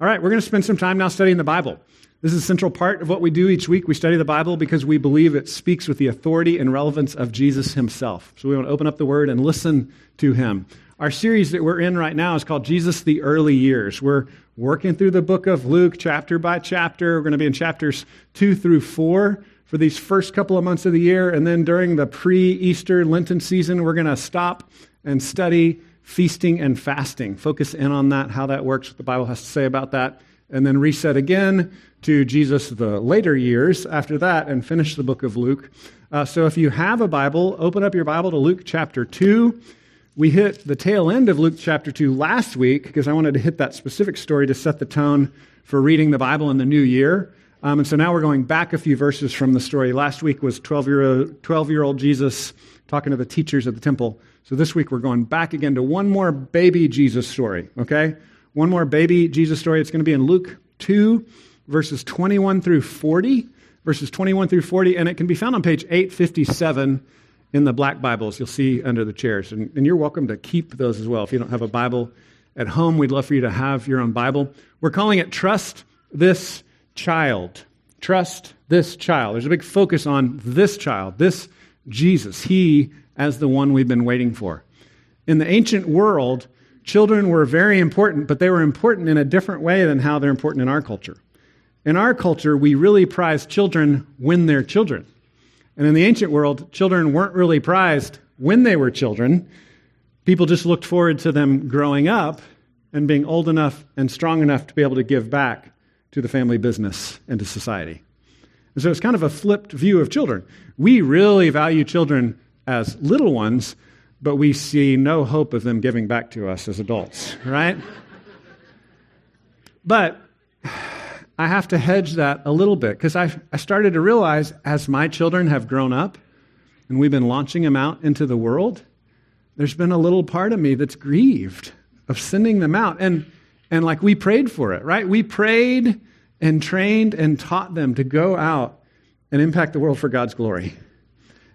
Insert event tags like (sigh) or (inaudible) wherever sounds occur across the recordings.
All right, we're going to spend some time now studying the Bible. This is a central part of what we do each week. We study the Bible because we believe it speaks with the authority and relevance of Jesus himself. So we want to open up the Word and listen to him. Our series that we're in right now is called Jesus the Early Years. We're working through the book of Luke chapter by chapter. We're going to be in chapters 2 through 4 for these first couple of months of the year. And then during the pre Easter Lenten season, we're going to stop and study feasting and fasting. Focus in on that, how that works, what the Bible has to say about that, and then reset again to Jesus the later years after that and finish the book of Luke. Uh, so if you have a Bible, open up your Bible to Luke chapter 2. We hit the tail end of Luke chapter 2 last week because I wanted to hit that specific story to set the tone for reading the Bible in the new year. Um, and so now we're going back a few verses from the story. Last week was 12 year, 12 year old Jesus talking to the teachers at the temple. So this week we're going back again to one more baby Jesus story, okay? One more baby Jesus story. It's going to be in Luke 2, verses 21 through 40. Verses 21 through 40, and it can be found on page 857 in the black Bibles you'll see under the chairs. And, and you're welcome to keep those as well. If you don't have a Bible at home, we'd love for you to have your own Bible. We're calling it Trust This Child. Trust this child. There's a big focus on this child, this Jesus. He as the one we've been waiting for. In the ancient world, children were very important, but they were important in a different way than how they're important in our culture. In our culture, we really prize children when they're children. And in the ancient world, children weren't really prized when they were children. People just looked forward to them growing up and being old enough and strong enough to be able to give back to the family business and to society. And so it's kind of a flipped view of children. We really value children as little ones, but we see no hope of them giving back to us as adults, right? but I have to hedge that a little bit because I, started to realize as my children have grown up and we've been launching them out into the world, there's been a little part of me that's grieved of sending them out. And, and like we prayed for it, right? We prayed and trained and taught them to go out and impact the world for God's glory.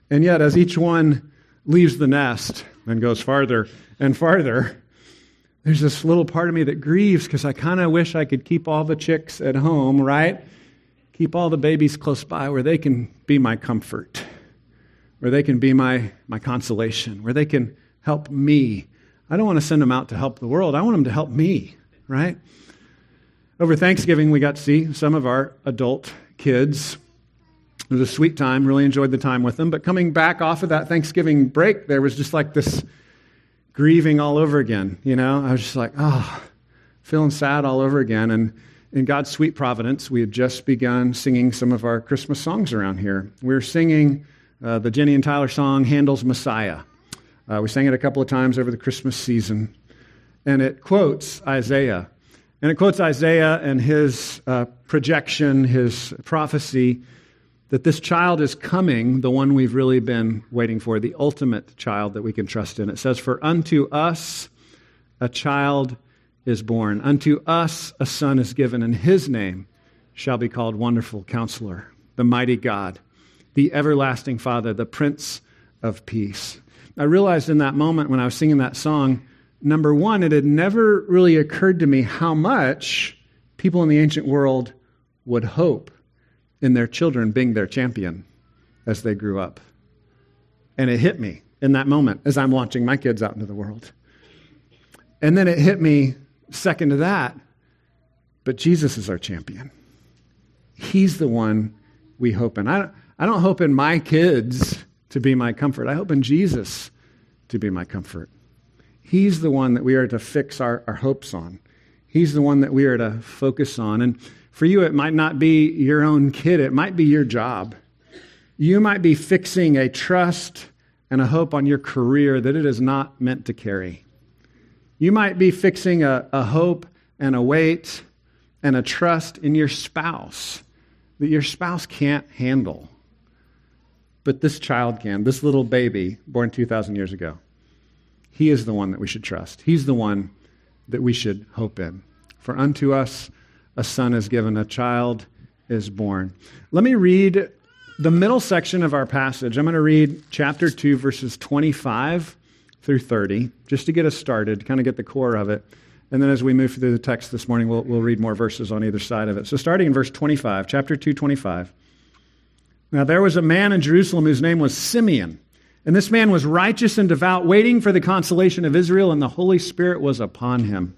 And yet, as each one leaves the nest and goes farther and farther, there's this little part of me that grieves because I kind of wish I could keep all the chicks at home, right? Keep all the babies close by where they can be my comfort, where they can be my, my consolation, where they can help me. I don't want to send them out to help the world. I want them to help me, right? Over Thanksgiving, we got to see some of our adult kids it was a sweet time, really enjoyed the time with them. But coming back off of that Thanksgiving break, there was just like this grieving all over again. You know, I was just like, oh, feeling sad all over again. And in God's sweet providence, we had just begun singing some of our Christmas songs around here. We were singing uh, the Jenny and Tyler song, Handel's Messiah. Uh, we sang it a couple of times over the Christmas season. And it quotes Isaiah. And it quotes Isaiah and his uh, projection, his prophecy that this child is coming, the one we've really been waiting for, the ultimate child that we can trust in. It says, For unto us a child is born, unto us a son is given, and his name shall be called Wonderful Counselor, the Mighty God, the Everlasting Father, the Prince of Peace. I realized in that moment when I was singing that song, number one, it had never really occurred to me how much people in the ancient world would hope in their children being their champion as they grew up. And it hit me in that moment as I'm launching my kids out into the world. And then it hit me second to that, but Jesus is our champion. He's the one we hope in. I don't, I don't hope in my kids to be my comfort. I hope in Jesus to be my comfort. He's the one that we are to fix our, our hopes on. He's the one that we are to focus on. And for you, it might not be your own kid, it might be your job. You might be fixing a trust and a hope on your career that it is not meant to carry. You might be fixing a, a hope and a weight and a trust in your spouse that your spouse can't handle. But this child can, this little baby born 2,000 years ago. He is the one that we should trust. He's the one that we should hope in. For unto us a son is given, a child is born. Let me read the middle section of our passage. I'm going to read chapter 2, verses 25 through 30, just to get us started, kind of get the core of it. And then as we move through the text this morning, we'll, we'll read more verses on either side of it. So starting in verse 25, chapter 2, 25. Now there was a man in Jerusalem whose name was Simeon. And this man was righteous and devout, waiting for the consolation of Israel, and the Holy Spirit was upon him.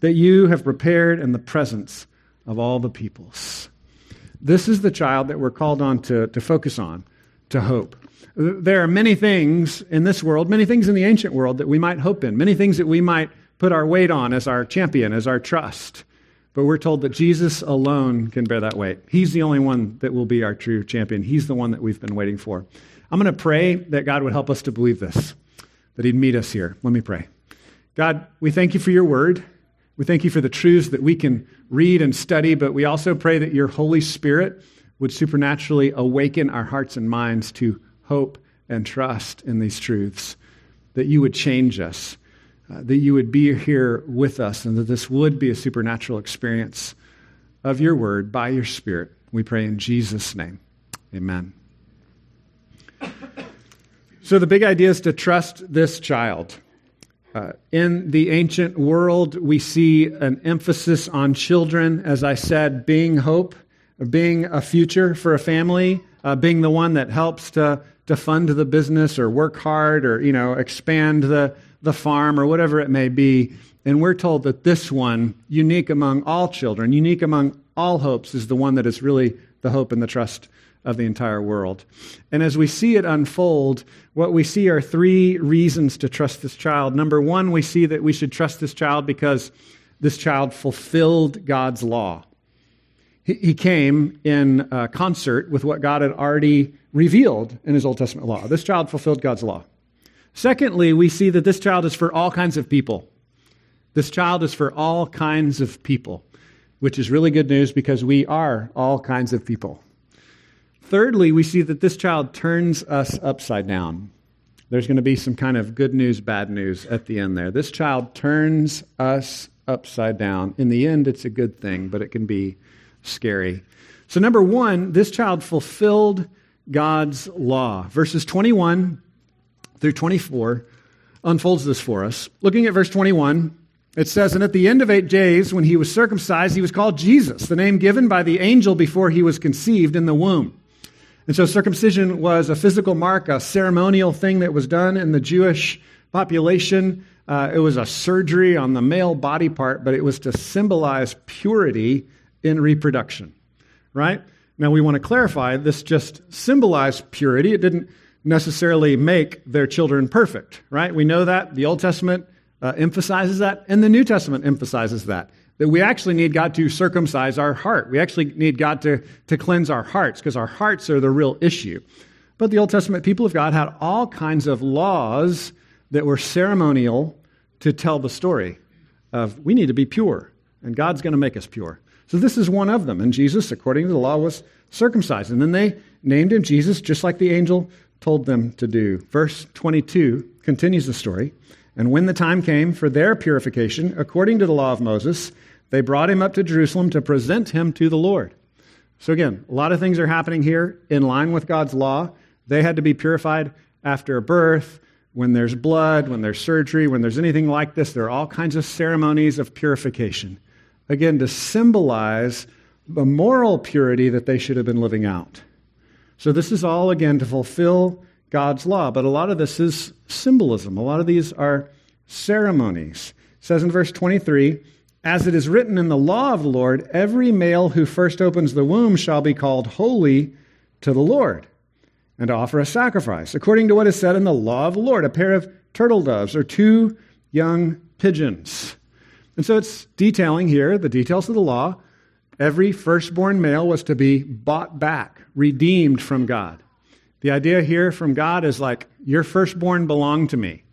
that you have prepared in the presence of all the peoples. This is the child that we're called on to, to focus on, to hope. There are many things in this world, many things in the ancient world that we might hope in, many things that we might put our weight on as our champion, as our trust. But we're told that Jesus alone can bear that weight. He's the only one that will be our true champion. He's the one that we've been waiting for. I'm going to pray that God would help us to believe this, that He'd meet us here. Let me pray. God, we thank you for your word. We thank you for the truths that we can read and study, but we also pray that your Holy Spirit would supernaturally awaken our hearts and minds to hope and trust in these truths, that you would change us, uh, that you would be here with us, and that this would be a supernatural experience of your word by your Spirit. We pray in Jesus' name. Amen. So, the big idea is to trust this child. Uh, in the ancient world, we see an emphasis on children, as I said, being hope, being a future for a family, uh, being the one that helps to, to fund the business or work hard or you know expand the, the farm or whatever it may be. And we're told that this one, unique among all children, unique among all hopes, is the one that is really the hope and the trust of the entire world. And as we see it unfold, what we see are three reasons to trust this child. Number one, we see that we should trust this child because this child fulfilled God's law. He came in concert with what God had already revealed in his Old Testament law. This child fulfilled God's law. Secondly, we see that this child is for all kinds of people. This child is for all kinds of people, which is really good news because we are all kinds of people. Thirdly, we see that this child turns us upside down. There's going to be some kind of good news, bad news at the end there. This child turns us upside down. In the end, it's a good thing, but it can be scary. So, number one, this child fulfilled God's law. Verses 21 through 24 unfolds this for us. Looking at verse 21, it says, And at the end of eight days, when he was circumcised, he was called Jesus, the name given by the angel before he was conceived in the womb. And so circumcision was a physical mark, a ceremonial thing that was done in the Jewish population. Uh, it was a surgery on the male body part, but it was to symbolize purity in reproduction, right? Now we want to clarify this just symbolized purity. It didn't necessarily make their children perfect, right? We know that. The Old Testament uh, emphasizes that, and the New Testament emphasizes that that we actually need God to circumcise our heart. We actually need God to, to cleanse our hearts because our hearts are the real issue. But the Old Testament people of God had all kinds of laws that were ceremonial to tell the story of we need to be pure, and God's going to make us pure. So this is one of them. And Jesus, according to the law, was circumcised. And then they named him Jesus, just like the angel told them to do. Verse 22 continues the story. And when the time came for their purification, according to the law of Moses, they brought him up to Jerusalem to present him to the Lord. So, again, a lot of things are happening here in line with God's law. They had to be purified after birth, when there's blood, when there's surgery, when there's anything like this. There are all kinds of ceremonies of purification. Again, to symbolize the moral purity that they should have been living out. So, this is all, again, to fulfill God's law. But a lot of this is symbolism. A lot of these are ceremonies. It says in verse 23 as it is written in the law of the Lord, every male who first opens the womb shall be called holy to the Lord, and offer a sacrifice, according to what is said in the law of the Lord, a pair of turtle doves or two young pigeons. And so it's detailing here the details of the law. Every firstborn male was to be bought back, redeemed from God. The idea here from God is like, your firstborn belonged to me.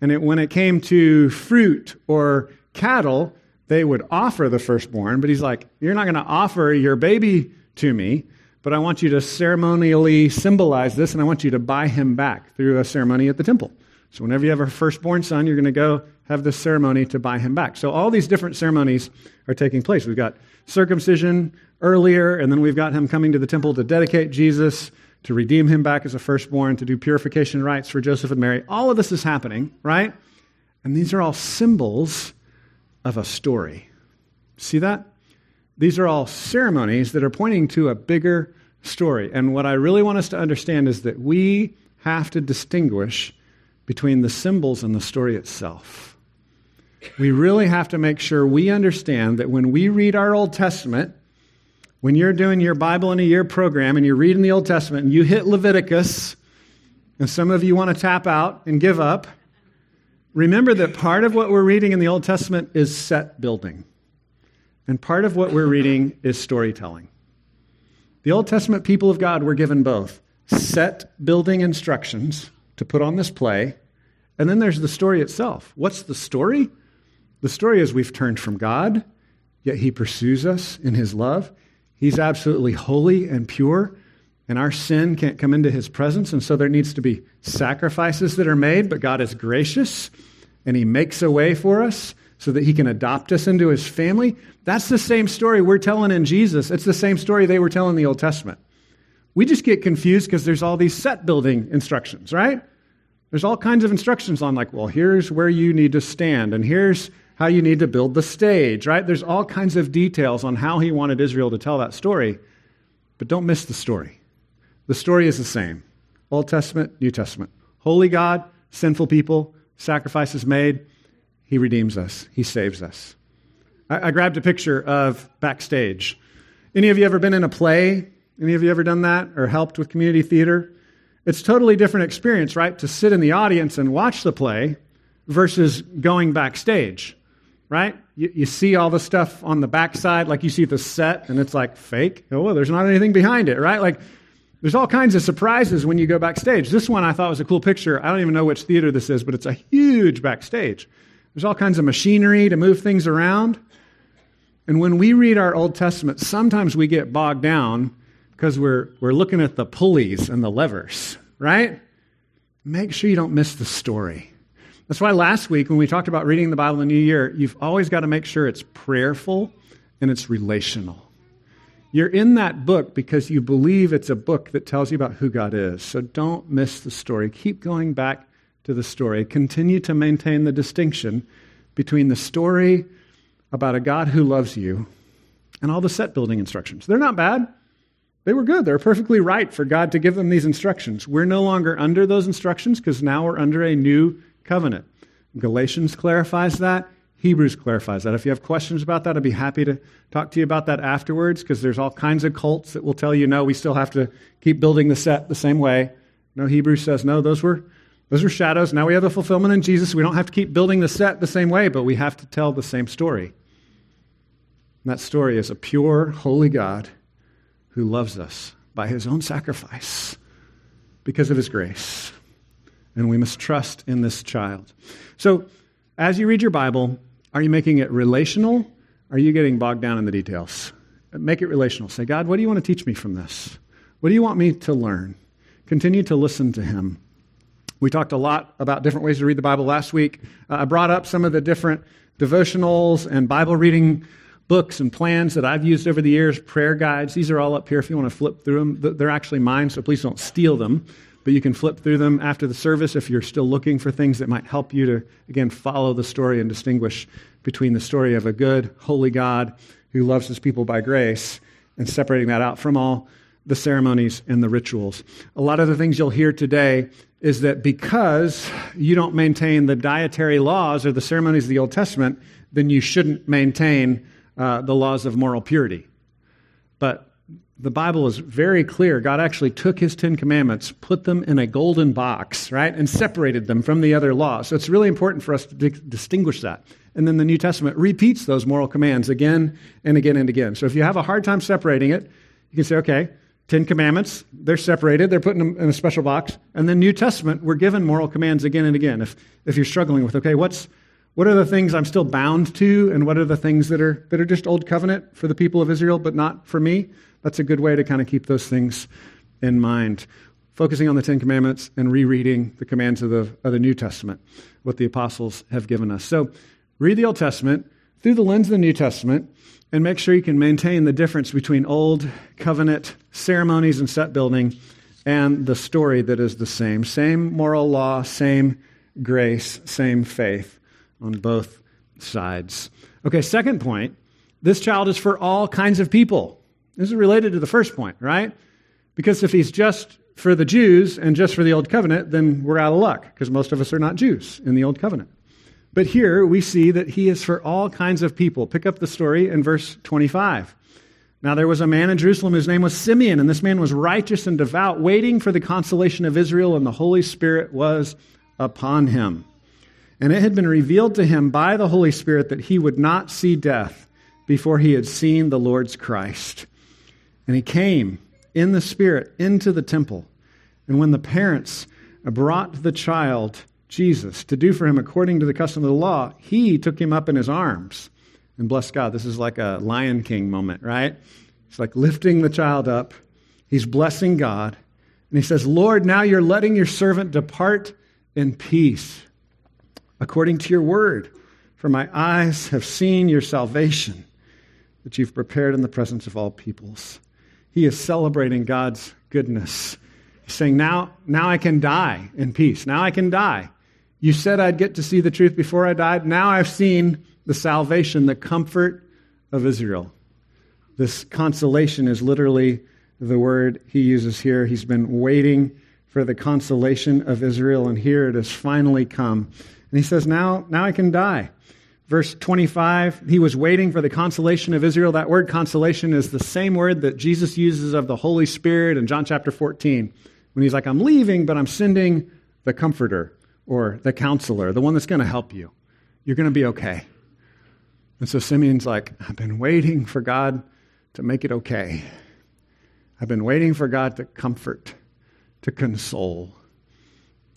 And it, when it came to fruit or cattle, they would offer the firstborn, but he's like, You're not going to offer your baby to me, but I want you to ceremonially symbolize this, and I want you to buy him back through a ceremony at the temple. So whenever you have a firstborn son, you're going to go have this ceremony to buy him back. So all these different ceremonies are taking place. We've got circumcision earlier, and then we've got him coming to the temple to dedicate Jesus, to redeem him back as a firstborn, to do purification rites for Joseph and Mary. All of this is happening, right? And these are all symbols of a story. See that? These are all ceremonies that are pointing to a bigger story. And what I really want us to understand is that we have to distinguish between the symbols and the story itself. We really have to make sure we understand that when we read our Old Testament, when you're doing your Bible in a year program and you're reading the Old Testament and you hit Leviticus, and some of you want to tap out and give up, remember that part of what we're reading in the Old Testament is set building. And part of what we're reading is storytelling. The Old Testament people of God were given both set building instructions to put on this play, and then there's the story itself. What's the story? The story is we've turned from God, yet He pursues us in His love. He's absolutely holy and pure, and our sin can't come into His presence, and so there needs to be sacrifices that are made, but God is gracious, and He makes a way for us so that he can adopt us into his family. That's the same story we're telling in Jesus. It's the same story they were telling in the Old Testament. We just get confused because there's all these set building instructions, right? There's all kinds of instructions on, like, well, here's where you need to stand, and here's how you need to build the stage, right? There's all kinds of details on how he wanted Israel to tell that story. But don't miss the story. The story is the same Old Testament, New Testament. Holy God, sinful people, sacrifices made he redeems us, He saves us. I, I grabbed a picture of backstage. Any of you ever been in a play? Any of you ever done that or helped with community theater? It's totally different experience, right? To sit in the audience and watch the play versus going backstage, right? You, you see all the stuff on the backside, like you see the set, and it's like fake. Oh, well, there's not anything behind it, right? Like there's all kinds of surprises when you go backstage. This one I thought was a cool picture. I don't even know which theater this is, but it's a huge backstage. There's all kinds of machinery to move things around. And when we read our Old Testament, sometimes we get bogged down because we're, we're looking at the pulleys and the levers, right? Make sure you don't miss the story. That's why last week, when we talked about reading the Bible in the new year, you've always got to make sure it's prayerful and it's relational. You're in that book because you believe it's a book that tells you about who God is. So don't miss the story. Keep going back to the story, continue to maintain the distinction between the story about a God who loves you and all the set building instructions. They're not bad. They were good. They're perfectly right for God to give them these instructions. We're no longer under those instructions because now we're under a new covenant. Galatians clarifies that. Hebrews clarifies that. If you have questions about that, I'd be happy to talk to you about that afterwards because there's all kinds of cults that will tell you, no, we still have to keep building the set the same way. No, Hebrews says, no, those were those are shadows. Now we have the fulfillment in Jesus. We don't have to keep building the set the same way, but we have to tell the same story. And that story is a pure, holy God who loves us by his own sacrifice because of his grace. And we must trust in this child. So, as you read your Bible, are you making it relational? Are you getting bogged down in the details? Make it relational. Say, God, what do you want to teach me from this? What do you want me to learn? Continue to listen to him. We talked a lot about different ways to read the Bible last week. Uh, I brought up some of the different devotionals and Bible reading books and plans that I've used over the years, prayer guides. These are all up here if you want to flip through them. They're actually mine, so please don't steal them. But you can flip through them after the service if you're still looking for things that might help you to, again, follow the story and distinguish between the story of a good, holy God who loves his people by grace and separating that out from all the ceremonies and the rituals. A lot of the things you'll hear today is that because you don't maintain the dietary laws or the ceremonies of the Old Testament, then you shouldn't maintain uh, the laws of moral purity. But the Bible is very clear. God actually took his Ten Commandments, put them in a golden box, right, and separated them from the other laws. So it's really important for us to di- distinguish that. And then the New Testament repeats those moral commands again and again and again. So if you have a hard time separating it, you can say, okay, Ten Commandments, they're separated, they're put in a, in a special box. And then New Testament, we're given moral commands again and again. If, if you're struggling with, okay, what's, What are the things I'm still bound to, and what are the things that are, that are just old covenant for the people of Israel, but not for me? That's a good way to kind of keep those things in mind. Focusing on the Ten Commandments and rereading the commands of the, of the New Testament, what the apostles have given us. So, read the Old Testament through the lens of the New Testament and make sure you can maintain the difference between Old Covenant ceremonies and set building and the story that is the same. Same moral law, same grace, same faith on both sides. Okay, second point this child is for all kinds of people. This is related to the first point, right? Because if he's just for the Jews and just for the Old Covenant, then we're out of luck because most of us are not Jews in the Old Covenant. But here we see that he is for all kinds of people. Pick up the story in verse 25. Now there was a man in Jerusalem whose name was Simeon, and this man was righteous and devout, waiting for the consolation of Israel, and the Holy Spirit was upon him. And it had been revealed to him by the Holy Spirit that he would not see death before he had seen the Lord's Christ. And he came in the Spirit into the temple. And when the parents brought the child, Jesus, to do for him according to the custom of the law, he took him up in his arms. And bless God, this is like a Lion King moment, right? It's like lifting the child up. He's blessing God. And he says, Lord, now you're letting your servant depart in peace according to your word. For my eyes have seen your salvation that you've prepared in the presence of all peoples. He is celebrating God's goodness. He's saying, now, now I can die in peace. Now I can die. You said I'd get to see the truth before I died. Now I've seen the salvation, the comfort of Israel. This consolation is literally the word he uses here. He's been waiting for the consolation of Israel, and here it has finally come. And he says, Now, now I can die. Verse 25, he was waiting for the consolation of Israel. That word consolation is the same word that Jesus uses of the Holy Spirit in John chapter 14, when he's like, I'm leaving, but I'm sending the comforter or the counselor, the one that's going to help you. You're going to be okay. And so Simeon's like, I've been waiting for God to make it okay. I've been waiting for God to comfort, to console.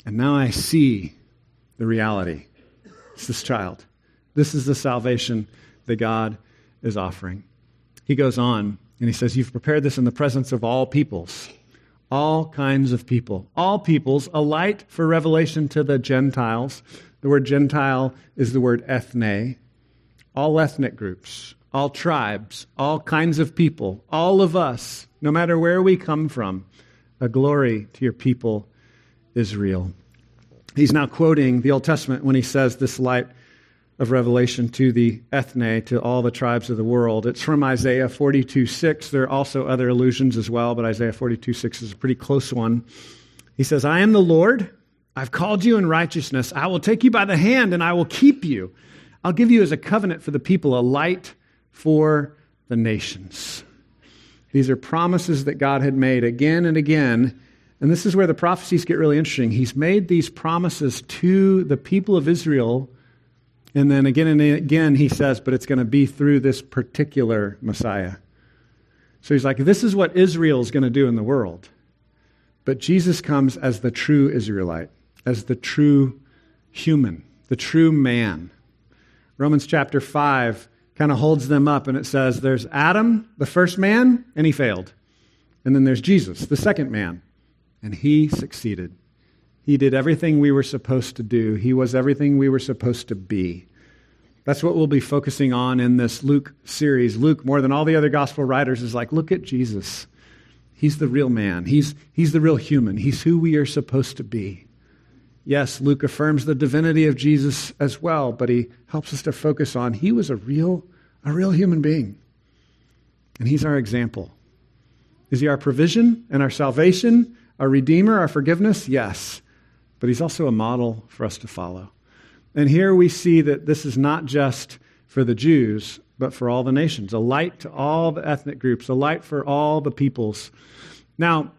And now I see the reality. It's this child. This is the salvation that God is offering. He goes on and he says, You've prepared this in the presence of all peoples, all kinds of people, all peoples, a light for revelation to the Gentiles. The word Gentile is the word ethne, all ethnic groups, all tribes, all kinds of people, all of us, no matter where we come from, a glory to your people, Israel. He's now quoting the Old Testament when he says this light of revelation to the ethne, to all the tribes of the world. It's from Isaiah 42 6. There are also other allusions as well, but Isaiah 42 6 is a pretty close one. He says, I am the Lord. I've called you in righteousness. I will take you by the hand and I will keep you. I'll give you as a covenant for the people, a light for the nations. These are promises that God had made again and again. And this is where the prophecies get really interesting. He's made these promises to the people of Israel and then again and again, he says, but it's going to be through this particular Messiah. So he's like, this is what Israel is going to do in the world. But Jesus comes as the true Israelite, as the true human, the true man. Romans chapter 5 kind of holds them up and it says there's Adam, the first man, and he failed. And then there's Jesus, the second man, and he succeeded. He did everything we were supposed to do. He was everything we were supposed to be. That's what we'll be focusing on in this Luke series. Luke, more than all the other gospel writers, is like, look at Jesus. He's the real man. He's, he's the real human. He's who we are supposed to be. Yes, Luke affirms the divinity of Jesus as well, but he helps us to focus on he was a real, a real human being. And he's our example. Is he our provision and our salvation, our redeemer, our forgiveness? Yes but he's also a model for us to follow. And here we see that this is not just for the Jews, but for all the nations, a light to all the ethnic groups, a light for all the peoples. Now,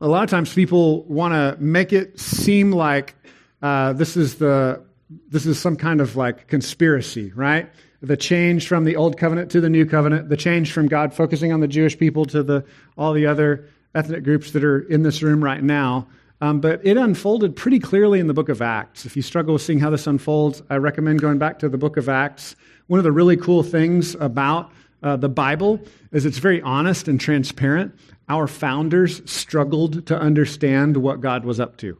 a lot of times people want to make it seem like uh, this is the this is some kind of like conspiracy, right? The change from the old covenant to the new covenant, the change from God focusing on the Jewish people to the all the other ethnic groups that are in this room right now Um, but it unfolded pretty clearly in the book of Acts. If you struggle with seeing how this unfolds, I recommend going back to the book of Acts. One of the really cool things about uh, the Bible is it's very honest and transparent. Our founders struggled to understand what God was up to.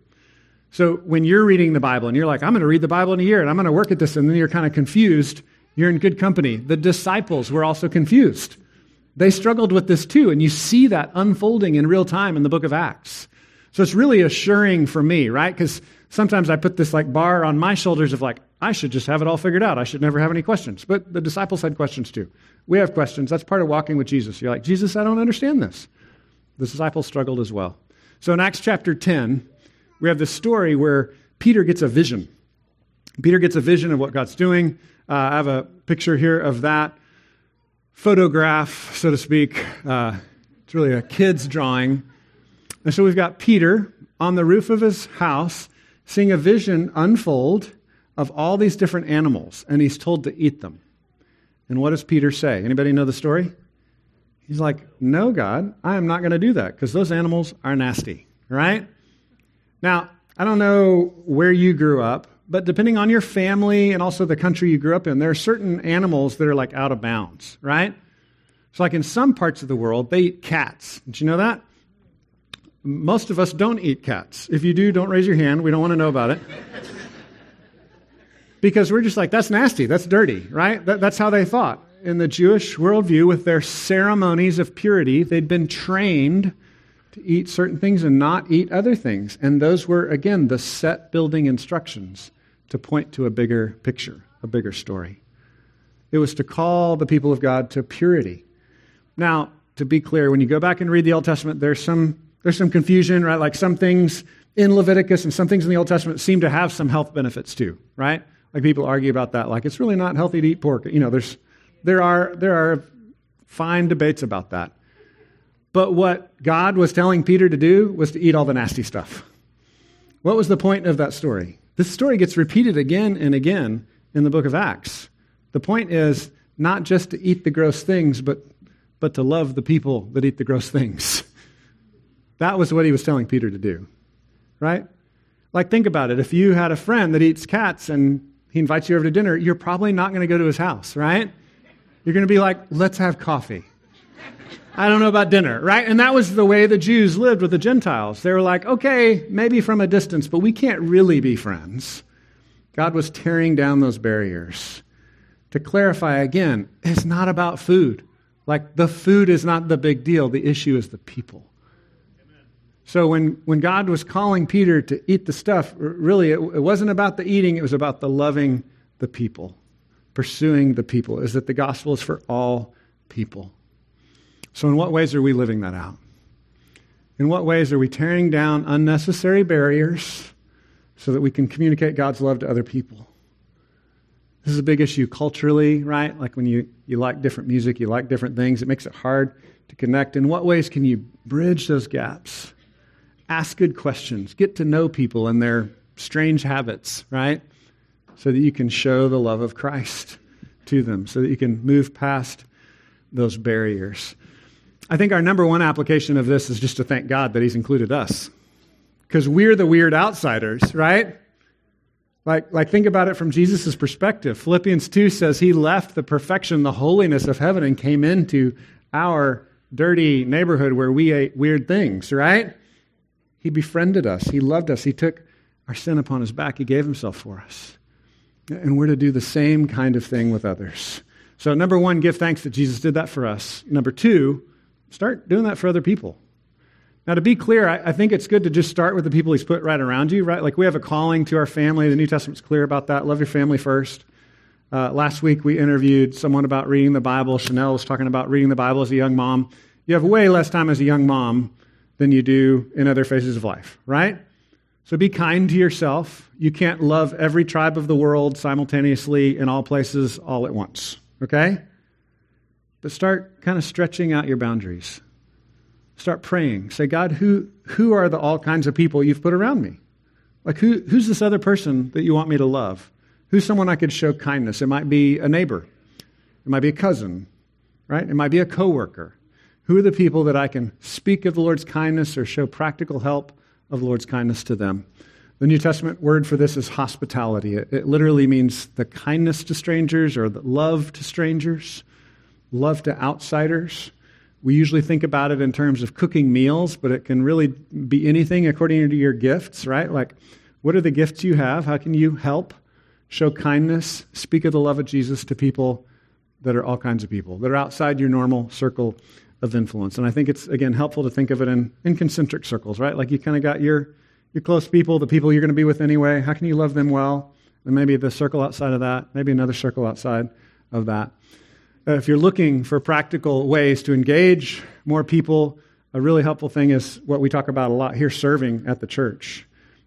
So when you're reading the Bible and you're like, I'm going to read the Bible in a year and I'm going to work at this, and then you're kind of confused, you're in good company. The disciples were also confused. They struggled with this too, and you see that unfolding in real time in the book of Acts. So it's really assuring for me, right? Because sometimes I put this like bar on my shoulders of like, I should just have it all figured out. I should never have any questions. But the disciples had questions too. We have questions. That's part of walking with Jesus. You're like, Jesus, I don't understand this. The disciples struggled as well. So in Acts chapter 10, we have this story where Peter gets a vision. Peter gets a vision of what God's doing. Uh, I have a picture here of that photograph, so to speak. Uh, it's really a kid's drawing. And so we've got Peter on the roof of his house seeing a vision unfold of all these different animals, and he's told to eat them. And what does Peter say? Anybody know the story? He's like, No, God, I am not going to do that because those animals are nasty, right? Now, I don't know where you grew up, but depending on your family and also the country you grew up in, there are certain animals that are like out of bounds, right? So, like in some parts of the world, they eat cats. Did you know that? Most of us don't eat cats. If you do, don't raise your hand. We don't want to know about it. because we're just like, that's nasty, that's dirty, right? That, that's how they thought. In the Jewish worldview, with their ceremonies of purity, they'd been trained to eat certain things and not eat other things. And those were, again, the set building instructions to point to a bigger picture, a bigger story. It was to call the people of God to purity. Now, to be clear, when you go back and read the Old Testament, there's some, there's some confusion, right? Like some things in Leviticus and some things in the Old Testament seem to have some health benefits too, right? Like people argue about that. Like it's really not healthy to eat pork. You know, there's, there, are, there are fine debates about that. But what God was telling Peter to do was to eat all the nasty stuff. What was the point of that story? This story gets repeated again and again in the book of Acts. The point is not just to eat the gross things, but, but to love the people that eat the gross things. (laughs) That was what he was telling Peter to do, right? Like, think about it. If you had a friend that eats cats and he invites you over to dinner, you're probably not going to go to his house, right? You're going to be like, let's have coffee. I don't know about dinner, right? And that was the way the Jews lived with the Gentiles. They were like, okay, maybe from a distance, but we can't really be friends. God was tearing down those barriers. To clarify again, it's not about food. Like the food is not the big deal, the issue is the people. So when, when God was calling Peter to eat the stuff, really it, it wasn't about the eating, it was about the loving the people, pursuing the people. Is that the gospel is for all people. So, in what ways are we living that out? In what ways are we tearing down unnecessary barriers so that we can communicate God's love to other people? This is a big issue culturally, right? Like when you, you like different music, you like different things, it makes it hard to connect. In what ways can you bridge those gaps? Ask good questions, get to know people and their strange habits, right? So that you can show the love of Christ (laughs) to them, so that you can move past those barriers. I think our number one application of this is just to thank God that He's included us. Because we're the weird outsiders, right? Like, like, think about it from Jesus' perspective. Philippians 2 says he left the perfection, the holiness of heaven, and came into our dirty neighborhood where we ate weird things, right? He befriended us. He loved us. He took our sin upon his back. He gave himself for us. And we're to do the same kind of thing with others. So, number one, give thanks that Jesus did that for us. Number two, Start doing that for other people. Now, to be clear, I, I, think it's good to just start with the people He's put right around you, right? Like we have a calling to our family. The New Testament's clear about that. Love your family first. Uh, last week, we interviewed someone about reading the Bible. Chanel was talking about reading the Bible as a young mom. You have way less time as a young mom than you do in other phases of life, right? So be kind to yourself. You can't love every tribe of the world simultaneously in all places all at once, okay? But start kind of stretching out your boundaries. Start praying. Say, God, who, who are the all kinds of people you've put around me? Like, who, who's this other person that you want me to love? Who's someone I could show kindness? It might be a neighbor, it might be a cousin, right? It might be a coworker. Who are the people that I can speak of the Lord's kindness or show practical help of the Lord's kindness to them. The New Testament word for this is hospitality. It, it literally means the kindness to strangers or the love to strangers, love to outsiders. We usually think about it in terms of cooking meals, but it can really be anything according to your gifts, right? Like, what are the gifts you have? How can you help, show kindness, speak of the love of Jesus to people that are all kinds of people, that are outside your normal circle of influence? And I think it's, again, helpful to think of it in, in concentric circles, right? Like you kind of got your, your close people, the people you're going to be with anyway. How can you love them well? And maybe the circle outside of that, maybe another circle outside of that. Uh, if you're looking for practical ways to engage more people, a really helpful thing is what we talk about a lot here serving at the church,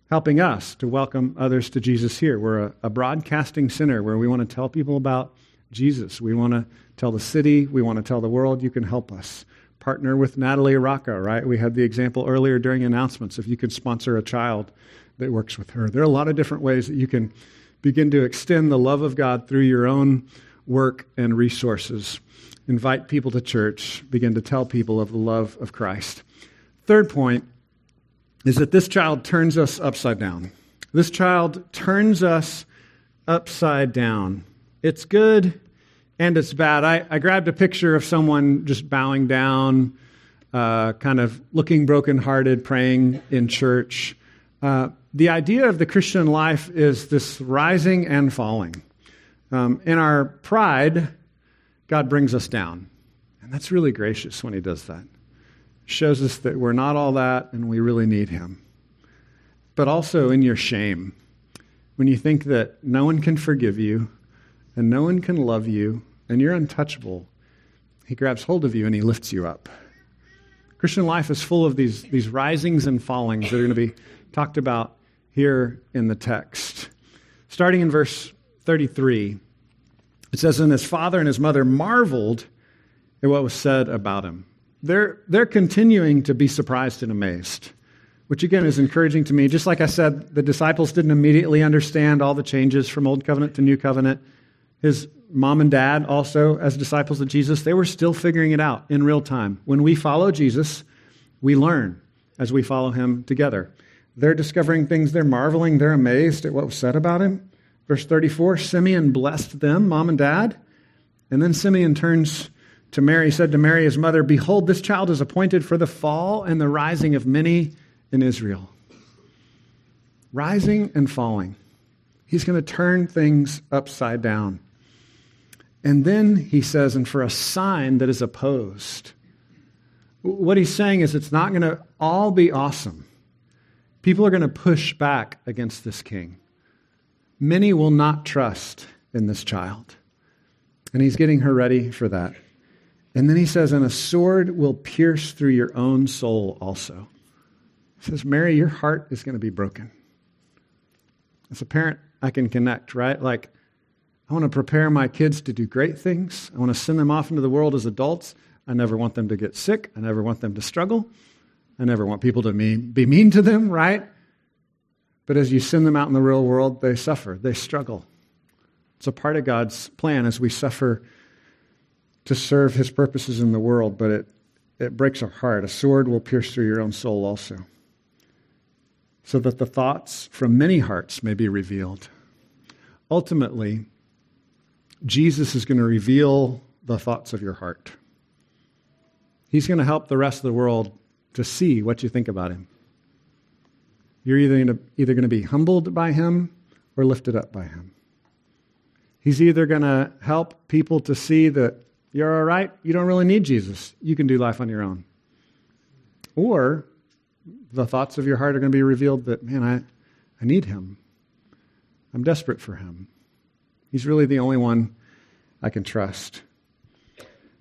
helping us to welcome others to Jesus here. We're a, a broadcasting center where we want to tell people about Jesus. We want to tell the city, we want to tell the world. You can help us. Partner with Natalie Rocca, right? We had the example earlier during announcements. If you can sponsor a child that works with her, there are a lot of different ways that you can begin to extend the love of God through your own work, and resources. Invite people to church, begin to tell people of the love of Christ. Third point is that this child turns us upside down. This child turns us upside down. It's good and it's bad. I, I grabbed a picture of someone just bowing down, uh, kind of looking brokenhearted, praying in church. Uh, the idea of the Christian life is this rising and falling. Um, in our pride, God brings us down. And that's really gracious when He does that. Shows us that we're not all that and we really need Him. But also in your shame, when you think that no one can forgive you and no one can love you and you're untouchable, He grabs hold of you and He lifts you up. Christian life is full of these, these risings and fallings that are going to be talked about here in the text. Starting in verse 33, it says, And his father and his mother marveled at what was said about him. They're, they're continuing to be surprised and amazed, which again is encouraging to me. Just like I said, the disciples didn't immediately understand all the changes from Old Covenant to New Covenant. His mom and dad, also as disciples of Jesus, they were still figuring it out in real time. When we follow Jesus, we learn as we follow him together. They're discovering things, they're marveling, they're amazed at what was said about him. Verse 34 Simeon blessed them, mom and dad. And then Simeon turns to Mary, said to Mary, his mother, Behold, this child is appointed for the fall and the rising of many in Israel. Rising and falling. He's going to turn things upside down. And then he says, and for a sign that is opposed. What he's saying is it's not going to all be awesome. People are going to push back against this king. Many will not trust in this child. And he's getting her ready for that. And then he says, And a sword will pierce through your own soul also. He says, Mary, your heart is going to be broken. As a parent, I can connect, right? Like, I want to prepare my kids to do great things. I want to send them off into the world as adults. I never want them to get sick. I never want them to struggle. I never want people to be mean to them, right? But as you send them out in the real world, they suffer, they struggle. It's a part of God's plan as we suffer to serve his purposes in the world, but it, it breaks our heart. A sword will pierce through your own soul also, so that the thoughts from many hearts may be revealed. Ultimately, Jesus is going to reveal the thoughts of your heart. He's going to help the rest of the world to see what you think about him. You're either going, to, either going to be humbled by him or lifted up by him. He's either going to help people to see that you're all right, you don't really need Jesus, you can do life on your own. Or the thoughts of your heart are going to be revealed that, man, I, I need him. I'm desperate for him. He's really the only one I can trust.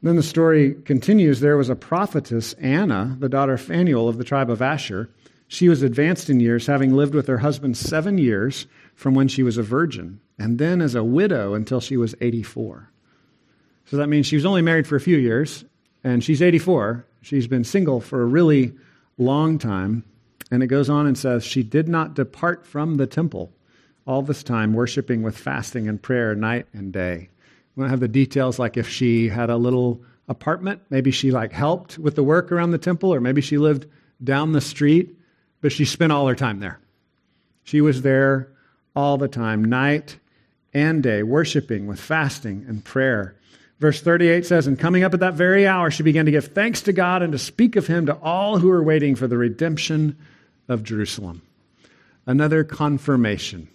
Then the story continues. There was a prophetess, Anna, the daughter of Phanuel of the tribe of Asher she was advanced in years, having lived with her husband seven years from when she was a virgin, and then as a widow until she was 84. So that means she was only married for a few years, and she's 84. She's been single for a really long time. And it goes on and says, She did not depart from the temple all this time, worshiping with fasting and prayer night and day. We don't have the details like if she had a little apartment, maybe she like helped with the work around the temple, or maybe she lived down the street but she spent all her time there. She was there all the time, night and day, worshiping with fasting and prayer. Verse 38 says, And coming up at that very hour, she began to give thanks to God and to speak of him to all who were waiting for the redemption of Jerusalem. Another confirmation.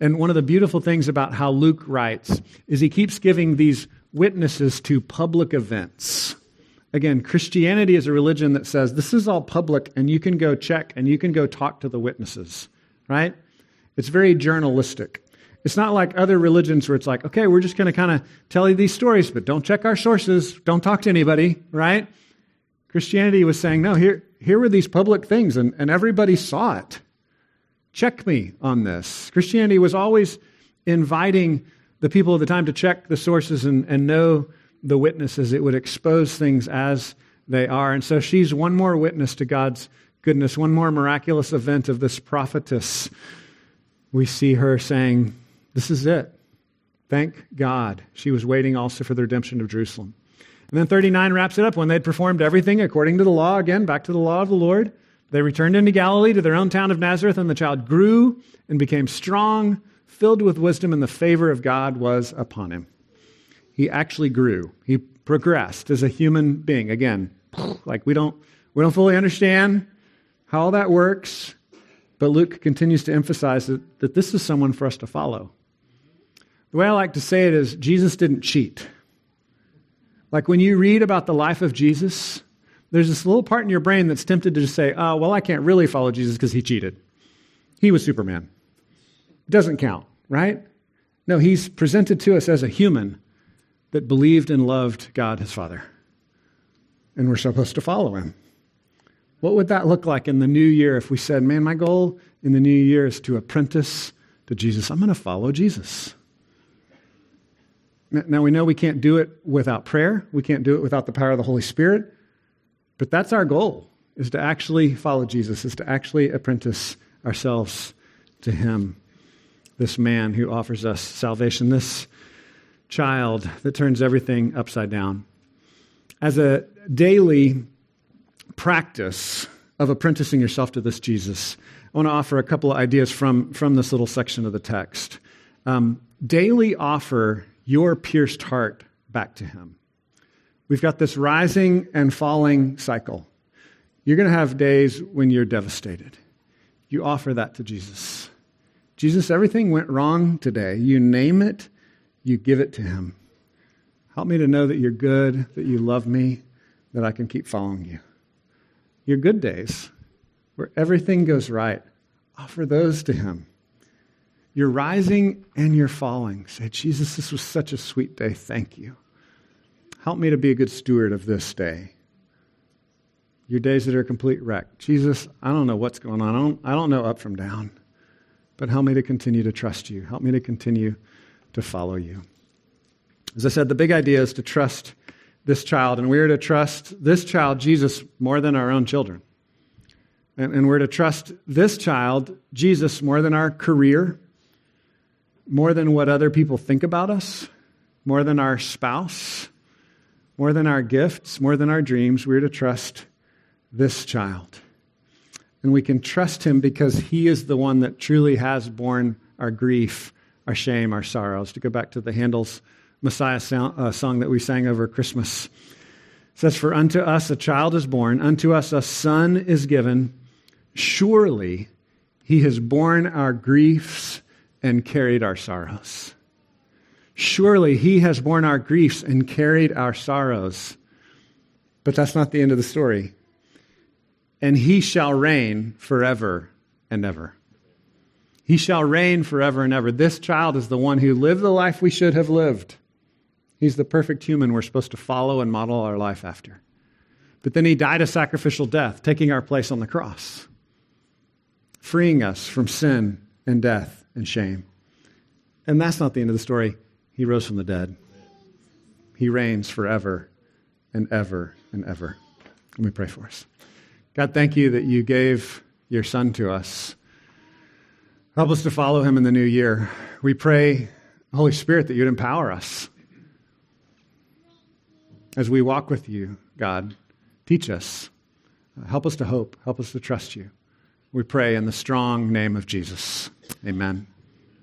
And one of the beautiful things about how Luke writes is he keeps giving these witnesses to public events. Again, Christianity is a religion that says this is all public and you can go check and you can go talk to the witnesses, right? It's very journalistic. It's not like other religions where it's like, okay, we're just going to kind of tell you these stories, but don't check our sources, don't talk to anybody, right? Christianity was saying, no, here, here were these public things, and, and everybody saw it. Check me on this. Christianity was always inviting the people of the time to check the sources and, and know the witnesses. It would expose things as they are. And so she's one more witness to God's goodness, one more miraculous event of this prophetess. We see her saying, This is it. Thank God. She was waiting also for the redemption of Jerusalem. And then 39 wraps it up. When they'd performed everything according to the law, again, back to the law of the Lord, they returned into Galilee to their own town of Nazareth, and the child grew and became strong, filled with wisdom, and the favor of God was upon him. He actually grew. He progressed as a human being. Again, like we don't we don't fully understand how all that works, but Luke continues to emphasize that, that this is someone for us to follow. The way I like to say it is Jesus didn't cheat. Like when you read about the life of Jesus, there's this little part in your brain that's tempted to just say, oh, well, I can't really follow Jesus because he cheated. He was Superman. It doesn't count, right? No, he's presented to us as a human that believed and loved God his Father. And we're supposed to follow him. What would that look like in the new year if we said, man, my goal in the new year is to apprentice to Jesus? I'm going to follow Jesus. Now, we know we can't do it without prayer, we can't do it without the power of the Holy Spirit. But that's our goal, is to actually follow Jesus, is to actually apprentice ourselves to him, this man who offers us salvation, this child that turns everything upside down. As a daily practice of apprenticing yourself to this Jesus, I want to offer a couple of ideas from, from this little section of the text. Um, daily offer your pierced heart back to him. We've got this rising and falling cycle. You're going to have days when you're devastated. You offer that to Jesus. Jesus, everything went wrong today. You name it, you give it to him. Help me to know that you're good, that you love me, that I can keep following you. Your good days, where everything goes right, offer those to him. You're rising and you're falling. Say, Jesus, this was such a sweet day. Thank you. Help me to be a good steward of this day. Your days that are a complete wreck. Jesus, I don't know what's going on. I don't, I don't know up from down. But help me to continue to trust you. Help me to continue to follow you. As I said, the big idea is to trust this child, and we are to trust this child, Jesus, more than our own children. And, and we're to trust this child, Jesus, more than our career, more than what other people think about us, more than our spouse, more than our gifts, more than our dreams, we're to trust this child. And we can trust him because he is the one that truly has borne our grief, our shame, our sorrows. To go back to the Handel's Messiah uh, song that we sang over Christmas. It says, For unto us a child is born, unto us a son is given. Surely he has borne our griefs and carried our sorrows. Surely he has borne our griefs and carried our sorrows. But that's not the end of the story. And he shall reign forever and ever. He shall reign forever and ever. This child is the one who lived the life we should have lived. He's the perfect human we're supposed to follow and model our life after. But then he died a sacrificial death, taking our place on the cross, freeing us from sin and death and shame. And that's not the end of the story. He rose from the dead. He reigns forever and ever and ever. Let me pray for us. God, thank you that you gave your Son to us. Help us to follow him in the new year. We pray, Holy Spirit, that you'd empower us as we walk with you, God. Teach us. Help us to hope. Help us to trust you. We pray in the strong name of Jesus. Amen.